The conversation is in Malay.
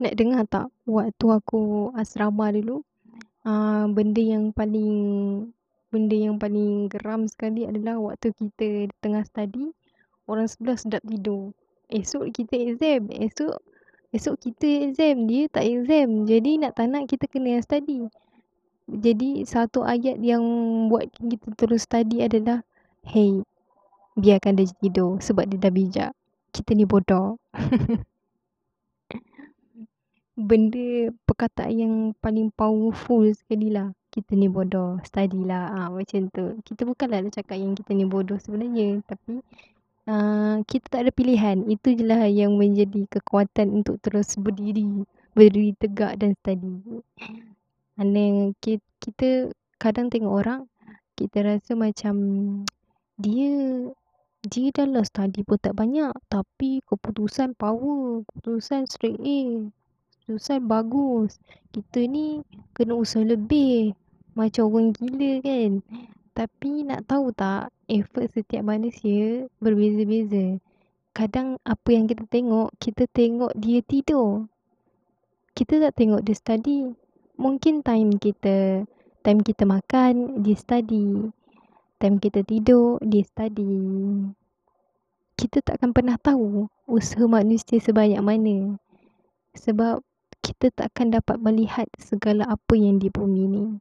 Nak dengar tak waktu aku asrama dulu uh, benda yang paling benda yang paling geram sekali adalah waktu kita tengah study orang sebelah sedap tidur. Esok kita exam. Esok esok kita exam. Dia tak exam. Jadi nak tak nak kita kena study. Jadi satu ayat yang buat kita terus study adalah Hey, biarkan dia tidur sebab dia dah bijak. Kita ni bodoh. benda perkataan yang paling powerful sekali lah. Kita ni bodoh study lah. Ha, macam tu. Kita bukanlah nak cakap yang kita ni bodoh sebenarnya. Tapi uh, kita tak ada pilihan. Itu je lah yang menjadi kekuatan untuk terus berdiri berdiri tegak dan study. And kita, kita kadang tengok orang kita rasa macam dia dia dah lah study pun tak banyak. Tapi keputusan power keputusan straight A Susah bagus. Kita ni kena usaha lebih. Macam orang gila kan. Tapi nak tahu tak, effort setiap manusia berbeza-beza. Kadang apa yang kita tengok, kita tengok dia tidur. Kita tak tengok dia study. Mungkin time kita, time kita makan, dia study. Time kita tidur, dia study. Kita tak akan pernah tahu usaha manusia sebanyak mana. Sebab kita tak akan dapat melihat segala apa yang di bumi ni.